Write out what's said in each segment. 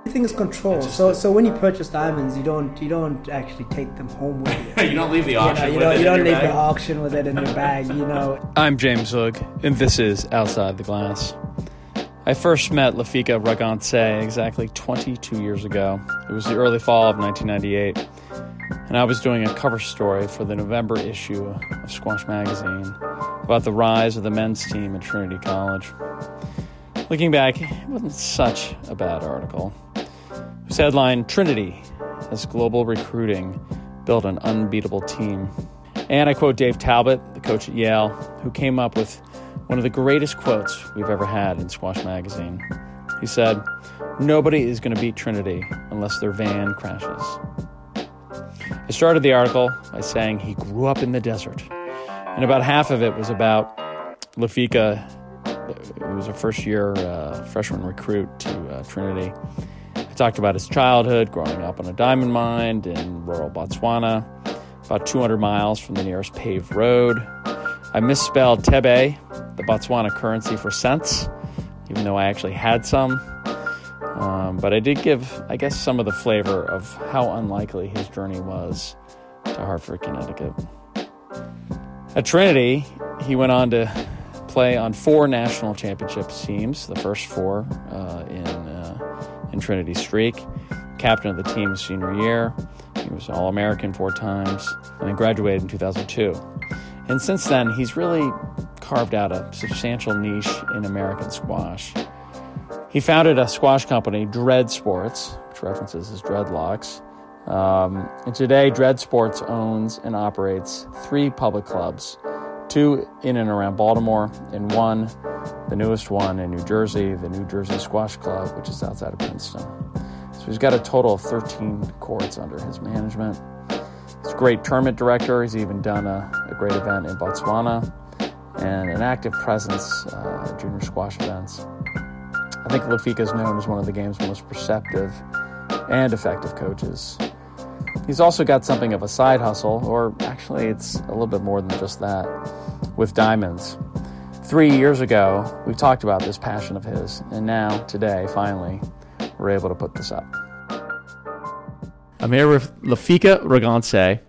Everything is controlled. So a- so when you purchase diamonds, you don't you don't actually take them home with you. you don't leave the You know, auction you with don't, it you in don't your leave the bag. auction with it in your bag. You know, I'm James Zug, and this is Outside the Glass. I first met Lefika Ragontse exactly 22 years ago. It was the early fall of 1998, and I was doing a cover story for the November issue of Squash Magazine about the rise of the men's team at Trinity College. Looking back, it wasn't such a bad article. Was Trinity as global recruiting built an unbeatable team. And I quote Dave Talbott, the coach at Yale, who came up with one of the greatest quotes we've ever had in Squash Magazine. He said, Nobody is going to beat Trinity unless their van crashes. I started the article by saying he grew up in the desert, and about half of it was about Lefika, who was a first year uh, freshman recruit to uh, Trinity. Talked about his childhood, growing up on a diamond mine in rural Botswana, about 200 miles from the nearest paved road. I misspelled thebe, the Botswana currency for cents, even though I actually had some. Um, but I did give, I guess, some of the flavor of how unlikely his journey was to Hartford, Connecticut. At Trinity, he went on to play on four national championships teams, the first four uh, in, uh, in Trinity streak. Captain of the team senior year. He was All American four times, and then graduated in 2002. And since then, he's really carved out a substantial niche in American squash. He founded a squash company, Dread Sports, which references his dreadlocks. Um, and today, Dread Sports owns and operates three public clubs two in and around Baltimore, and one, the newest one in New Jersey, the New Jersey Squash Club, which is outside of Princeton. So he's got a total of 13 courts under his management. He's a great tournament director. He's even done a, a great event in Botswana and an active presence uh, at junior squash events. I think Lefika is known as one of the game's most perceptive and effective coaches. He's also got something of a side hustle, or actually, it's a little bit more than just that, with diamonds. Three years ago, we talked about this passion of his, and now, today, finally, we're able to put this up. I'm here with Lefika Ragontse.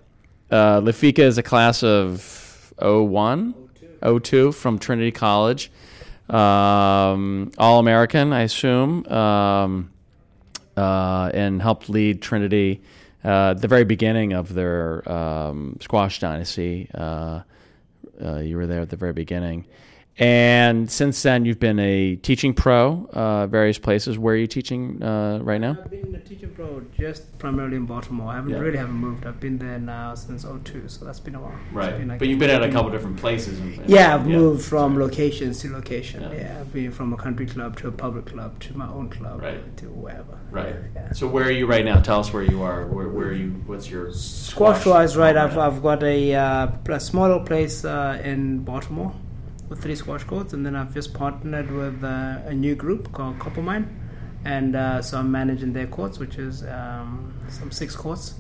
Uh, Lefika is a class of 01, 02 from Trinity College. Um, All American, I assume, um, uh, and helped lead Trinity uh, the very beginning of their um, squash dynasty. Uh, uh, you were there at the very beginning. And since then, you've been a teaching pro, uh, various places. Where are you teaching uh, right now? I've been a teacher pro just primarily in Baltimore. I haven't Yeah. really haven't moved. I've been there now since 02, so that's been a while. Right. been like but you've been at a couple different places. and- Yeah, I've moved from locations to location. Yeah. Yeah. I've been from a country club to a public club to my own club Right. to wherever. Right. Yeah. So where are you right now? Tell us where you are. Where, where are you? What's your Squash wise, right? I've. I've got a, uh, a smaller place uh, in Baltimore with three squash courts, and then I've just partnered with uh, a new group called Coppermine, and uh, so I'm managing their courts, which is um, some six courts.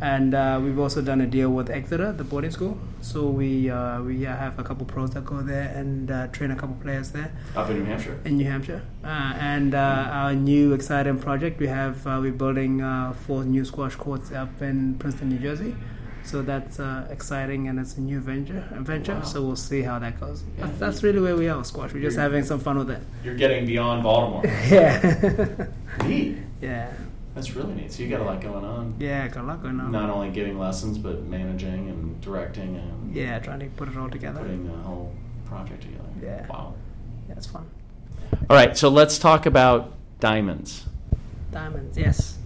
And uh, we've also done a deal with Exeter, the boarding school. So we uh, we have a couple pros that go there and uh, train a couple players there up in New Hampshire. in New Hampshire. Uh, and uh, our new exciting project, we have uh, we're building uh, four new squash courts up in Princeton, New Jersey. So that's uh, exciting, and it's a new venture. Venture. Wow. So we'll see how that goes. Yeah. That's, that's really where we are, with squash. We're just You're- having some fun with it. You're getting beyond Baltimore. Yeah, neat. yeah, That's really neat. So you got a lot going on. yeah. Got a lot going on. Not only giving lessons, but managing and directing and Yeah, trying to put it all together. putting the whole project together. Yeah. Wow. Yeah, it's fun. All right. So let's talk about diamonds. Diamonds, yes.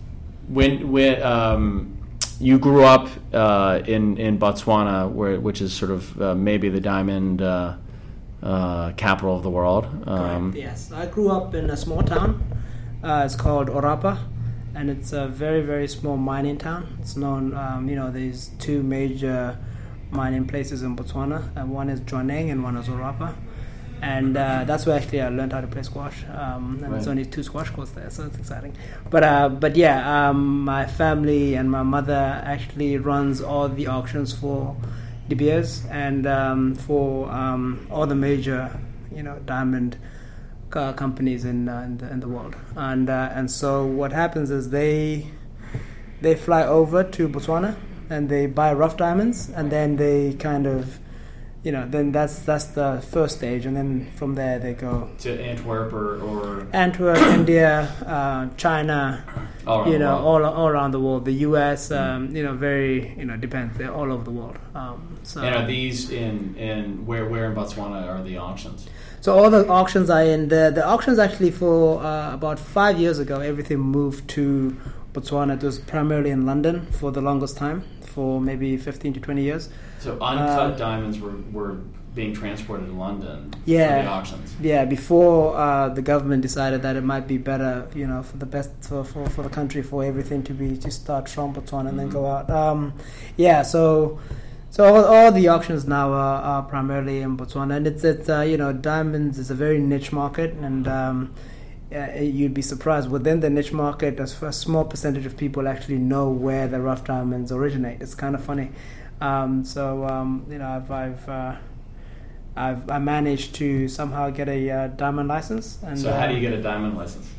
When when um, you grew up uh, in in Botswana, where which is sort of uh, maybe the diamond uh, uh, capital of the world. Um, Correct, yes. I grew up in a small town. Uh, it's called Orapa, and it's a very, very small mining town. It's known, um, you know, there's two major mining places in Botswana. And one is Jwaneng and one is Orapa. And uh, that's where actually I learned how to play squash. Um, and there's only two squash courts there, so it's exciting. But uh, but yeah, um, my family and my mother actually runs all the auctions for De Beers and um, for um, all the major, you know, diamond uh, companies in, uh, in, the, in the world, and uh, and so what happens is they they fly over to Botswana and they buy rough diamonds, and then they kind of you know, then that's that's the first stage, and then from there they go to Antwerp or, or Antwerp, India, uh, China, all you know, all all around the world. The U.S., um, you know, very you know depends. They're all over the world. Um, so and are these in in where where in Botswana are the auctions? So all the auctions are in the the auctions actually for uh, about five years ago. Everything moved to Botswana. It was primarily in London for the longest time, for maybe fifteen to twenty years. So uncut uh, diamonds were, were being transported to London yeah, for the auctions. Yeah, before uh, the government decided that it might be better, you know, for the best for, for, for the country for everything to be to start from Botswana and mm-hmm. then go out. Um, yeah, so so all, all, the auctions now are, are, primarily in Botswana, and it's it's uh, you know diamonds is a very niche market, and um, you'd be surprised within the niche market, a small percentage of people actually know where the rough diamonds originate. It's kind of funny. Um, so um, you know, I've I've, uh, I've I managed to somehow get a uh, diamond license. And, so how do you uh, get a diamond license?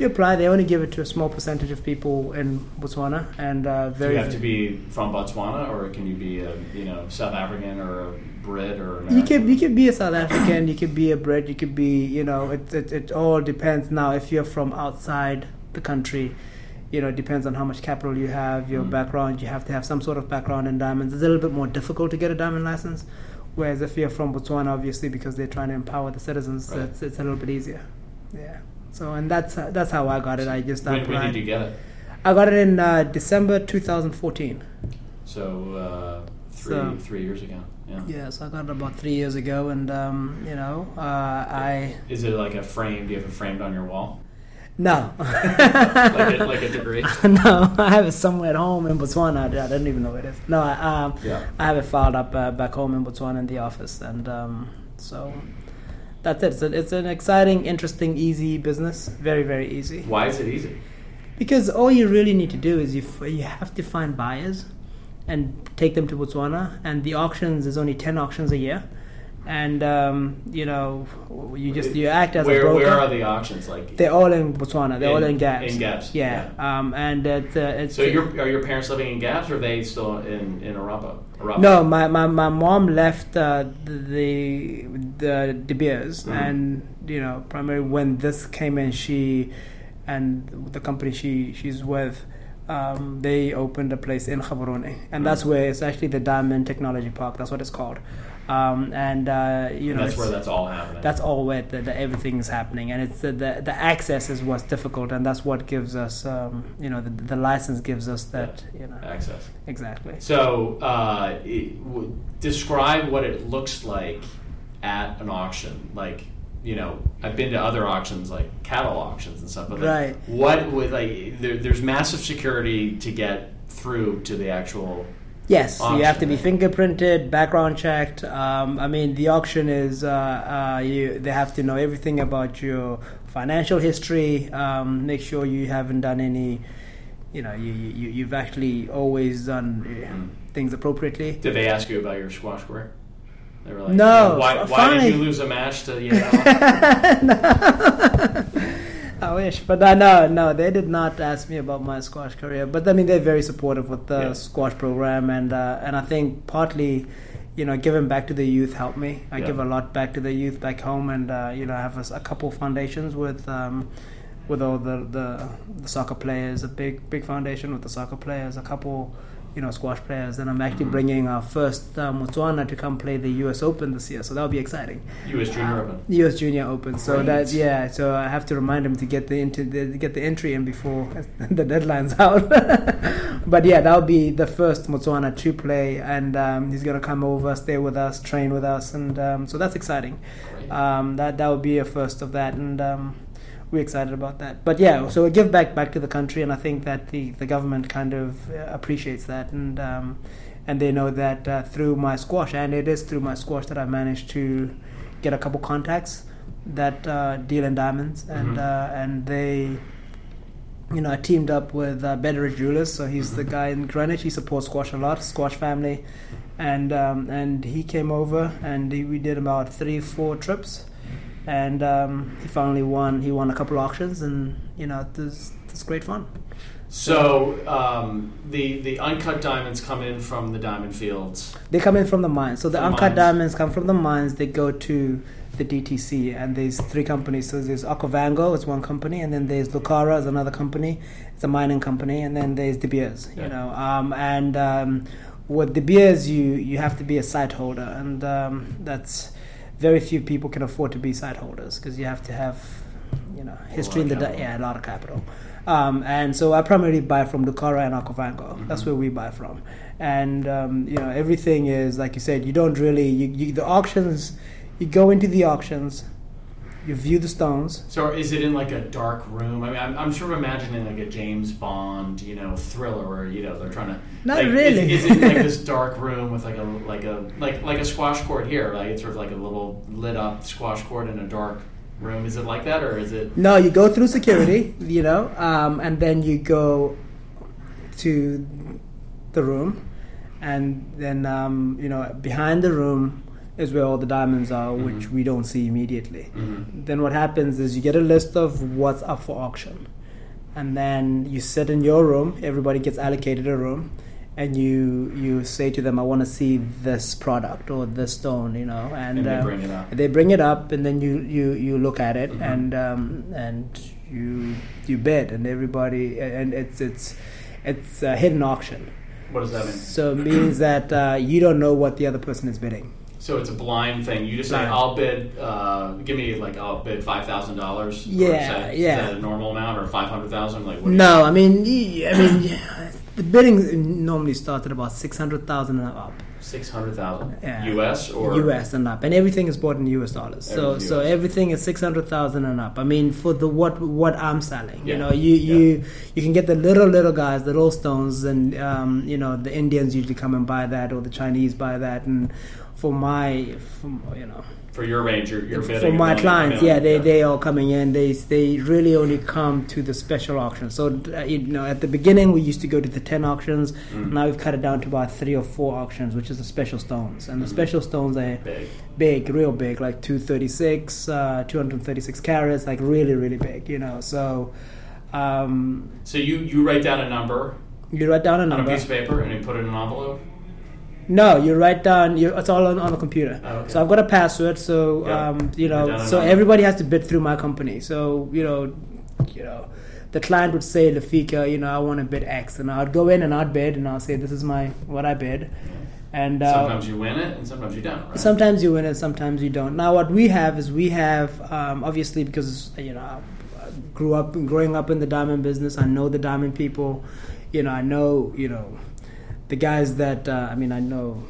You apply. They only give it to a small percentage of people in Botswana, and uh, very. Do you have to be from Botswana, or can you be a you know South African or a Brit or American? You could you could be a South African. you could be a Brit. You could be you know it, it it all depends. Now, if you're from outside the country, you know, it depends on how much capital you have, your mm. background. You have to have some sort of background in diamonds. It's a little bit more difficult to get a diamond license. Whereas if you're from Botswana, obviously, because they're trying to empower the citizens, right. it's, it's a little bit easier. Yeah. So, and that's that's how I got it. I just when, when did you get it? I got it in uh, December 2014. So uh, three so, three years ago. Yeah. Yeah. So I got it about three years ago, and um, you know, uh, I. Is it like a frame? Do you have it framed on your wall? No. like, a, like a degree? no, I have it somewhere at home in Botswana. I don't even know where it is. No, I, um, yeah. I have it filed up uh, back home in Botswana in the office, and um, so that's it. It's, a, it's an exciting, interesting, easy business. Very, very easy. Why is it easy? Because all you really need to do is you f- you have to find buyers and take them to Botswana, and the auctions is only ten auctions a year and um, you know you just you act as where, a broker. Where are the auctions? Like they're all in Botswana. They're in, all in Gabs. In Gabs. Yeah. yeah. Um, and it's, uh, it's so your are your parents living in Gabs, or are they still in in Orapa? No, my, my, my mom left uh, the the De Beers mm-hmm. and you know primarily when this came in she and the company she she's with. Um, they opened a place in Gaborone, and mm-hmm. that's where it's actually the Diamond Technology Park. That's what it's called. Um, and uh, you know that's where that's all happening. That's all where the, the, everything's happening, and it's the, the, the access is what's difficult, and that's what gives us, um, you know, the, the license gives us that, yeah. you know, access. Exactly. So, uh, it, w- describe what it looks like at an auction, like. You know, I've been to other auctions like cattle auctions and stuff, but like, right. what with like there, there's massive security to get through to the actual Yes, auction. you have to be fingerprinted, background checked. Um, I mean, the auction is uh, uh, you. They have to know everything about your financial history. Um, make sure you haven't done any. You know, you, you you've actually always done mm. things appropriately. Did they ask you about your squash career? They were like, no. why, why did you lose a match to you know? I wish, but uh, no, no, they did not ask me about my squash career. But I mean, they're very supportive with the yeah. squash program, and uh, and I think partly, you know, giving back to the youth helped me. I yeah. give a lot back to the youth back home, and uh, you know, I have a, a couple foundations with. Um, with all the, the, the soccer players, a big big foundation with the soccer players, a couple you know squash players. And I'm actually mm-hmm. bringing our first uh, Motswana to come play the U.S. Open this year, so that'll be exciting. U.S. Junior Open. U.S. Junior Open. So Great. that yeah, so I have to remind him to get the, into the get the entry in before the deadline's out. but yeah, that'll be the first Motswana to play, and um, he's gonna come over, stay with us, train with us, and um, so that's exciting. Um, that that would be a first of that, and um, we're excited about that. But yeah, so we give back back to the country, and I think that the, the government kind of uh, appreciates that, and um, and they know that uh, through my squash, and it is through my squash that I managed to get a couple contacts that uh, deal in diamonds, and mm-hmm. Uh, and they. You know, I teamed up with uh, Betteridge Jewelers, so he's the guy in Greenwich. He supports squash a lot, squash family, and um, and he came over and he, we did about three, four trips, and um, he finally won. He won a couple auctions, and you know, it was, it was great fun. So um, the the uncut diamonds come in from the diamond fields. They come in from the mines. So the From uncut mines. diamonds come from the mines. They go to the DTC, and there's three companies. So there's Okavango, it's one company, and then there's Lucara, is another company. It's a mining company, and then there's De Beers. Yeah. You know, um, and um, with De Beers, you you have to be a site holder, and um, that's very few people can afford to be site holders because you have to have you know history in the capital. yeah a lot of capital. Um, and so I primarily buy from Lucara and Okavango. Mm-hmm. That's where we buy from. And um, you know everything is like you said. You don't really you, you, the auctions. You go into the auctions. You view the stones. So is it in like a dark room? I mean, I'm, I'm sort of imagining like a James Bond, you know, thriller where you know they're trying to. Not like, really. Is, is it like this dark room with like a like a like like a squash court here? Like it's sort of like a little lit up squash court in a dark room. Is it like that, or is it? No, you go through security, you know, um, and then you go to the room, and then um, you know behind the room is where all the diamonds are, which Mhm. we don't see immediately. Mhm. Then what happens is you get a list of what's up for auction, and then you sit in your room. Everybody gets allocated a room, and you you say to them, "I want to see this product or this stone," you know, and, And they uh, bring it up. they bring it up, and then you you you look at it, Mhm. and um, and you you bid, and everybody, and it's it's it's a hidden auction. What does that mean? So it means that uh, you don't know what the other person is bidding. So it's a blind thing. You just say, Blind. "I'll bid. Uh, give me like I'll bid five thousand dollars." Yeah, yeah. Is that a normal amount or five hundred thousand? Like what? do you- No, I mean, y- I mean, yeah, the bidding normally starts at about six hundred thousand and up, Six hundred thousand. Yeah. U.S. or U.S. and up, and everything is bought in U.S. dollars. So, Everything's so US. everything is six hundred thousand and up. I mean, for the what what I'm selling, Yeah. you know, you you you can get the little little guys, the little stones, and um, you know, the Indians usually come and buy that, or the Chinese buy that, and for my, for, you know, for your range, you're, you're for my clients, yeah, they they all coming in. They they really only come to the special auction. So uh, you know, at the beginning we used to go to the ten auctions. Mm. Now we've cut it down to about three or four auctions, which is the special stones. And the Mhm. special stones are big. big, real big, like two thirty six, uh, two hundred thirty six carats, like really really big. You know, so. Um, So you you write down a number you write down a number on a piece of paper and you put it in an envelope. No, you write down. You, it's all on, on the computer. Oh, okay. So I've got a password. So Yeah. um, you know, so everybody has to bid through my company. So you know, you know, the client would say, Lefika, you know, I want to bid X, and I'd go in and I'd bid, and I'll say, this is my what I bid, and uh, Sometimes you win it and sometimes you don't. Right? Sometimes you win it, sometimes you don't. Now, what we have is we have, um, obviously, because you know, I grew up growing up in the diamond business. I know the diamond people. You know, I know you know the guys that. Uh, I mean, I know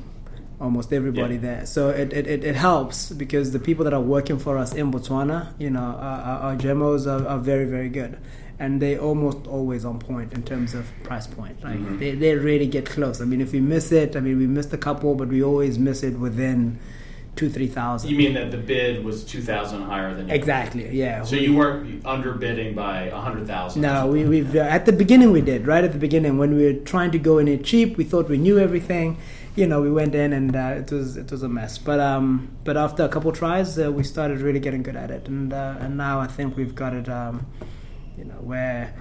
almost everybody Yeah. there. So it, it, it, it helps because the people that are working for us in Botswana, you know, our, our, gemos are, are very very good. And they almost always on point in terms of price point. Like Mhm. they, they really get close. I mean, if we miss it, I mean, we missed a couple, but we always miss it within two, three thousand. You mean that the bid was two thousand higher than you? Exactly. Yeah. So you weren't underbidding by a hundred thousand. No, we, we've uh, at the beginning we did right at the beginning when we were trying to go in it cheap. We thought we knew everything. You know, we went in and uh, it was it was a mess. But um, but after a couple tries, uh, we started really getting good at it, and uh, and now I think we've got it. Um, you know, where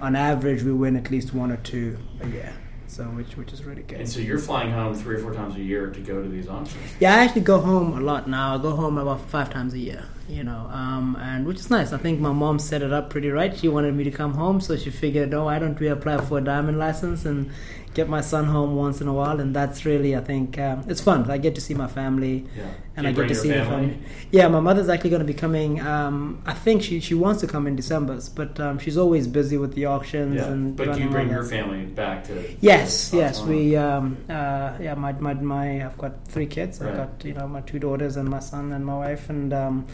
on average we win at least one or two a year. So which which is really good. And so you're flying home three or four times a year to go to these auctions. Yeah, I actually go home a lot now. I go home about five times a year, you know, um, and which is nice. I think my mom set it up pretty right. She wanted me to come home, so she figured, oh, why don't we apply for a diamond license and get my son home once in a while? And that's really, I think, um, it's fun. I get to see my family, Yeah. and I get to see the family? family. Yeah, my mother's actually going to be coming. Um, I think she she wants to come in December's, but um, she's always busy with the auctions Yeah. and. But do you bring your family back to? Yes, to yes, we um, uh, yeah, my, my my I've got three kids. I've got you know my two daughters and my son and my wife, and um,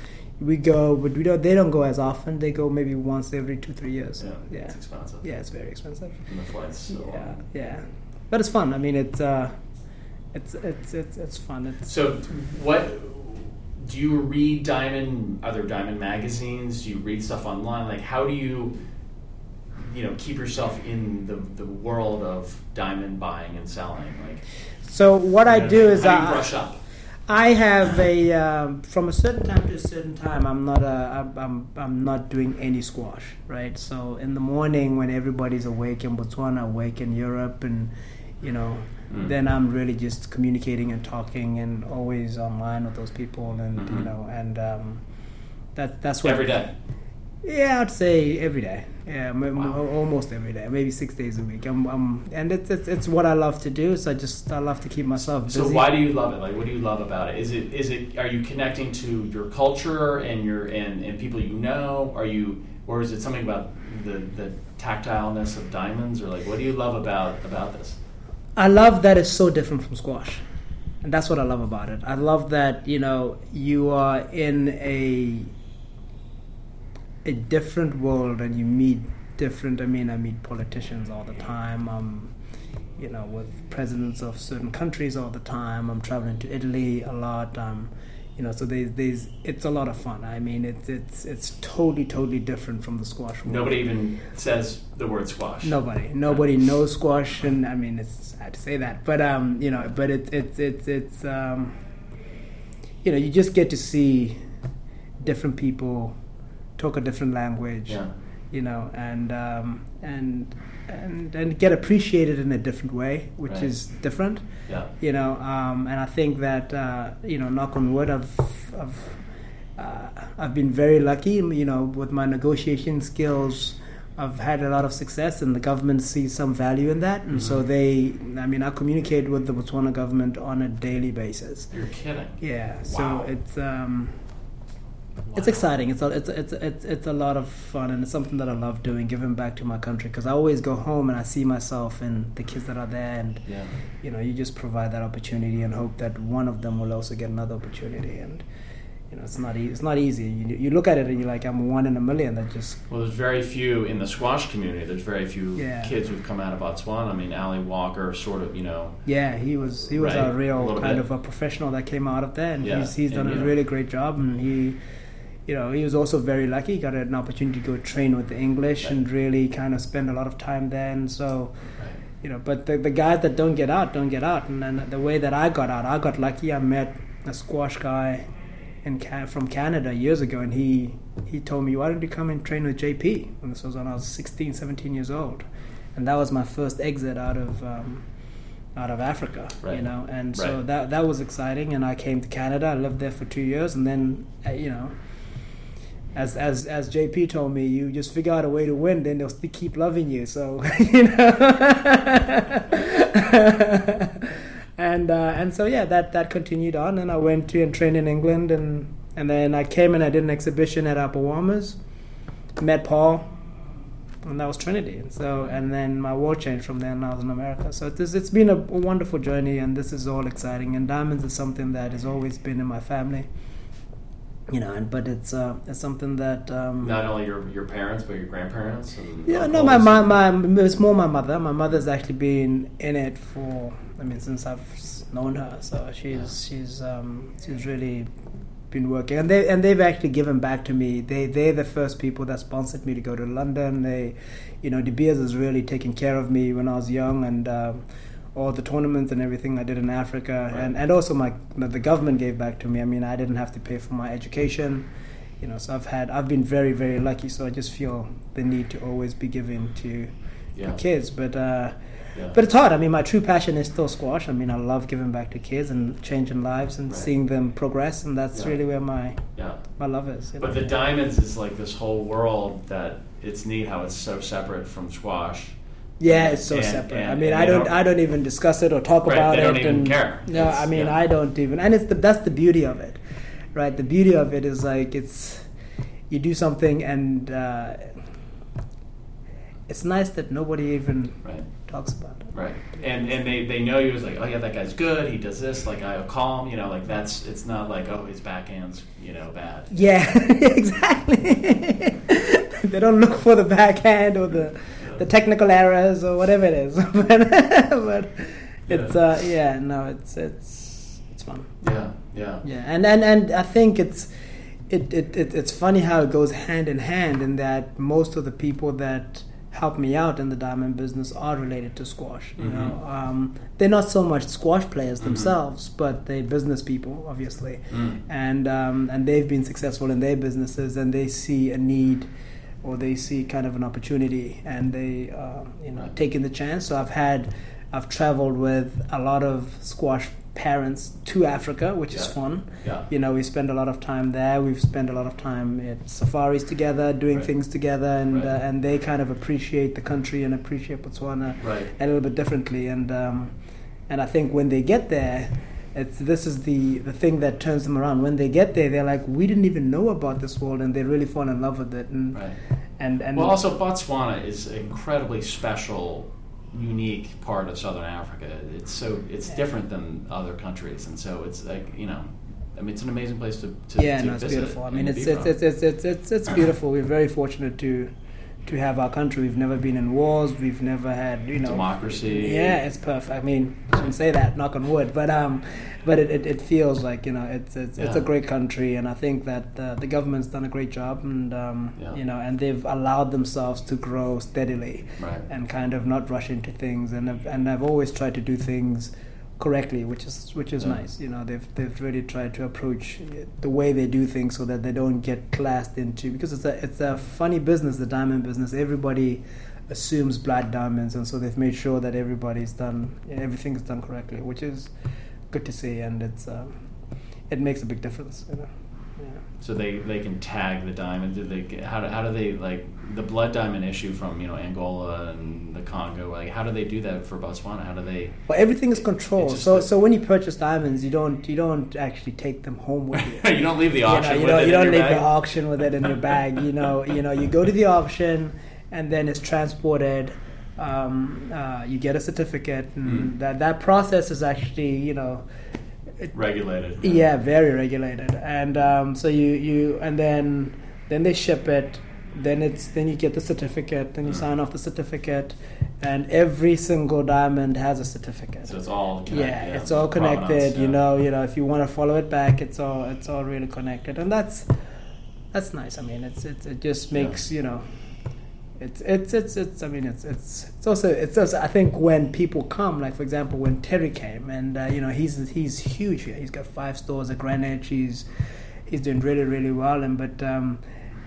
we go, but we don't. They don't go as often. They go maybe once every two three years. Yeah, yeah, it's expensive. yeah, it's very expensive. And the flights. So Yeah, long. yeah, but it's fun. I mean, it's uh, it's it's it's it's fun. It's So what? Do you read diamond other diamond magazines? Do you read stuff online? Like how do you? You know, keep yourself in the, the world of diamond buying and selling. Like, so what I know, do is how do you I, brush up? I have a um, from a certain time to a certain time. I'm not a, I'm, I'm not doing any squash, right? So in the morning when everybody's awake in Botswana, awake in Europe, and you know, Mm. then I'm really just communicating and talking and always online with those people, and you Mhm. know, and um, that that's what Every day. Yeah, I'd say every day. Yeah, m- m- Wow. almost every day. Maybe six days a week. I'm, I'm and it's, it's it's what I love to do. So I just I love to keep myself busy. So why do you love it? Like, what do you love about it? Is it is it are you connecting to your culture and your and, and people you know? Are you or is it something about the the tactileness of diamonds or like what do you love about about this? I love that it's so different from squash. And that's what I love about it. I love that, you know, you are in a a different world and you meet different I mean I meet politicians all the time. I'm you know, with presidents of certain countries all the time. I'm traveling to Italy a lot. Um, you know, so there's, there's it's a lot of fun. I mean, it's it's it's totally totally different from the squash world. Nobody even says the word squash. Nobody, nobody knows squash, and I mean it's sad to say that, but um, you know, but it's it's it's it's um, you know, you just get to see different people talk a different language, Yeah. you know, and um, and and and get appreciated in a different way, which Right. is different, Yeah. you know, um, and I think that uh, you know, knock on wood, I've I've uh, I've been very lucky, you know, with my negotiation skills. I've had a lot of success, and the government sees some value in that, and so Mhm. they, I mean, I communicate with the Botswana government on a daily basis. You're kidding. Yeah, so it's um, it's exciting. It's a, it's it's it's it's a lot of fun, and it's something that I love doing, giving back to my country. Because I always go home and I see myself and the kids that are there, and Yeah. you know, you just provide that opportunity and hope that one of them will also get another opportunity. And you know, it's not e- it's not easy. You, you look at it and you're like, I'm one in a million. That just Well, there's very few in the squash community. There's very few Yeah. kids who've come out of Botswana. I mean, Ali Walker, sort of, you know, yeah, he was he was Right, a a real little kind bit. of a professional that came out of there, and Yeah, he's he's done and, a know- really great job. And he, you know, he was also very lucky. He got an opportunity to go train with the English and really kind of spend a lot of time there. And so, right. you know, but the, the guys that don't get out don't get out. And then the way that I got out, I got lucky. I met a squash guy in Ca- from Canada years ago, and he he told me, "Why don't you come and train with JP?" And this was when I was 16, 17 years old, and that was my first exit out of. Um, out of Africa, you know, and so Right. that that was exciting. And I came to Canada. I lived there for two years, and then uh, you know, as as as JP told me, you just figure out a way to win, then they'll keep loving you. So you know, and uh, and so yeah, that that continued on, and I went to and trained in England, and and then I came and I did an exhibition at Warmers, met Paul, and that was Trinity. And so and then my world changed from there, and I was in America. So it's it's been a, a wonderful journey, and this is all exciting. And diamonds is something that has always been in my family. You know, and but it's uh, it's something that um, Not only your your parents, but your grandparents. And yeah, no, my, my, my, it's more my mother. My mother's actually been in it for, I mean, since I've known her. So she's, she's, um, she's really been working. And they, and they've actually given back to me. They, they're the first people that sponsored me to go to London. They, you know, De Beers has really taken care of me when I was young and, um, all the tournaments and everything I did in Africa, Right. and, and also my the government gave back to me. I mean, I didn't have to pay for my education, you know. So I've had I've been very very lucky. So I just feel the need to always be giving to yeah. kids, but uh, yeah. but it's hard. I mean, my true passion is still squash. I mean, I love giving back to kids and changing lives and Right. seeing them progress, and that's Yeah. really where my yeah. my love is. you But know. the diamonds is like this whole world that it's neat how it's so separate from squash. Yeah, it's so And- separate. and- I mean, I don't, don't- I don't even discuss it or talk Right, about they it. don't even and, care. No, It's- I mean, yeah. I don't even, and it's the, that's the beauty of it, right? The beauty of it is like it's you do something and uh, it's nice that nobody even Right. talks about it. Right. And and they, they know you as like, oh yeah, that guy's good. He does this. Like I'll call him. You know, like that's. It's not like oh his backhand's you know bad. Yeah, exactly. they don't look for the backhand or the the technical errors or whatever it is, but, but it's uh, yeah, no, it's it's it's fun. Yeah. Yeah. Yeah, and and, and I think it's it, it, it it's funny how it goes hand in hand in that most of the people that help me out in the diamond business are related to squash. You Mhm. know, um, they're not so much squash players Mhm. themselves, but they're business people, obviously, Mm. and um, and they've been successful in their businesses, and they see a need. Or they see kind of an opportunity, and they, uh, you know, taking the chance. So I've had, I've traveled with a lot of squash parents to Africa, which is fun Yeah. you know we spend a lot of time there we've spent a lot of time at safaris together doing Right. things together and Right. uh, and they kind of appreciate the country and appreciate Botswana Right. a little bit differently and um, and I think when they get there it's this is the the thing that turns them around when they get there they're like we didn't even know about this world and they really fall in love with it and Right. and, and Well, also Botswana is an incredibly special, unique part of Southern Africa. It's so it's different than other countries, and so it's like you know, I mean, it's an amazing place to, to yeah, to no, it's visit beautiful. I mean, it's it's, it's it's it's it's it's beautiful. We're very fortunate to to have our country. We've never been in wars. We've never had you know democracy. Yeah, it's perfect. I mean, I shouldn't say that, knock on wood, but um, but it, it, it feels like you know it's it's, it's a great country, and I think that uh, the government's done a great job, and um, Yeah. you know, and they've allowed themselves to grow steadily Right. and kind of not rush into things, and I've, and I've always tried to do things correctly, which is which is Yeah. nice. You know, they've they've really tried to approach the way they do things so that they don't get classed into because it's a it's a funny business, the diamond business. Everybody assumes blood diamonds, and so they've made sure that everybody's done everything's done correctly, which is good to see, and it's um, it makes a big difference. You know. Yeah. So they, they can tag the diamond. Do they how do, how do they like the blood diamond issue from you know Angola and the Congo? Like how do they do that for Botswana? How do they? Well, everything is controlled. So, that- so when you purchase diamonds, you don't you don't actually take them home with you. you don't leave the you know, auction you with don't, it you in don't your leave bag? the auction with it in your bag. You know, you know, you go to the auction, and then it's transported. Um, uh, you get a certificate, and Mm. that that process is actually, you know, it, regulated. yeah, very regulated. And um, so you you and then then they ship it. Then it's then you get the certificate. Then you Mm. sign off the certificate, and every single diamond has a certificate. So it's all connected, yeah, it's all connected. provenance, You yeah. know, you know, if you want to follow it back, it's all it's all really connected, and that's that's nice. I mean, it's, it's it just Yeah. makes you know. It's, it's it's it's I mean it's it's it's also it's also I think when people come like for example when Terry came and uh, you know he's he's huge here. He's got five stores at Greenwich. He's he's doing really really well. And but um,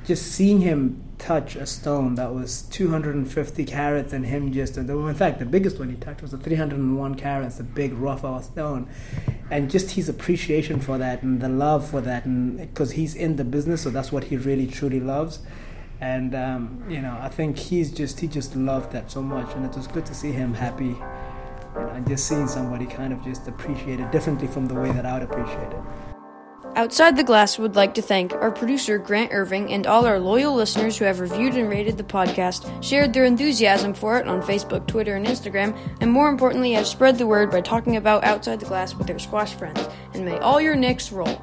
just seeing him touch a stone that was 250 carats and him just in fact the biggest one he touched was a 301 carats a big Raphael stone. And just his appreciation for that and the love for that and because he's in the business so that's what he really truly loves and um, you know I think he's just he just loved that so much and it was good to see him happy you know, and just seeing somebody kind of just appreciate it differently from the way that I would appreciate it. Outside the Glass would like to thank our producer Grant Irving and all our loyal listeners who have reviewed and rated the podcast, shared their enthusiasm for it on Facebook, Twitter, and Instagram, and more importantly, have spread the word by talking about Outside the Glass with their squash friends. And may all your nicks roll.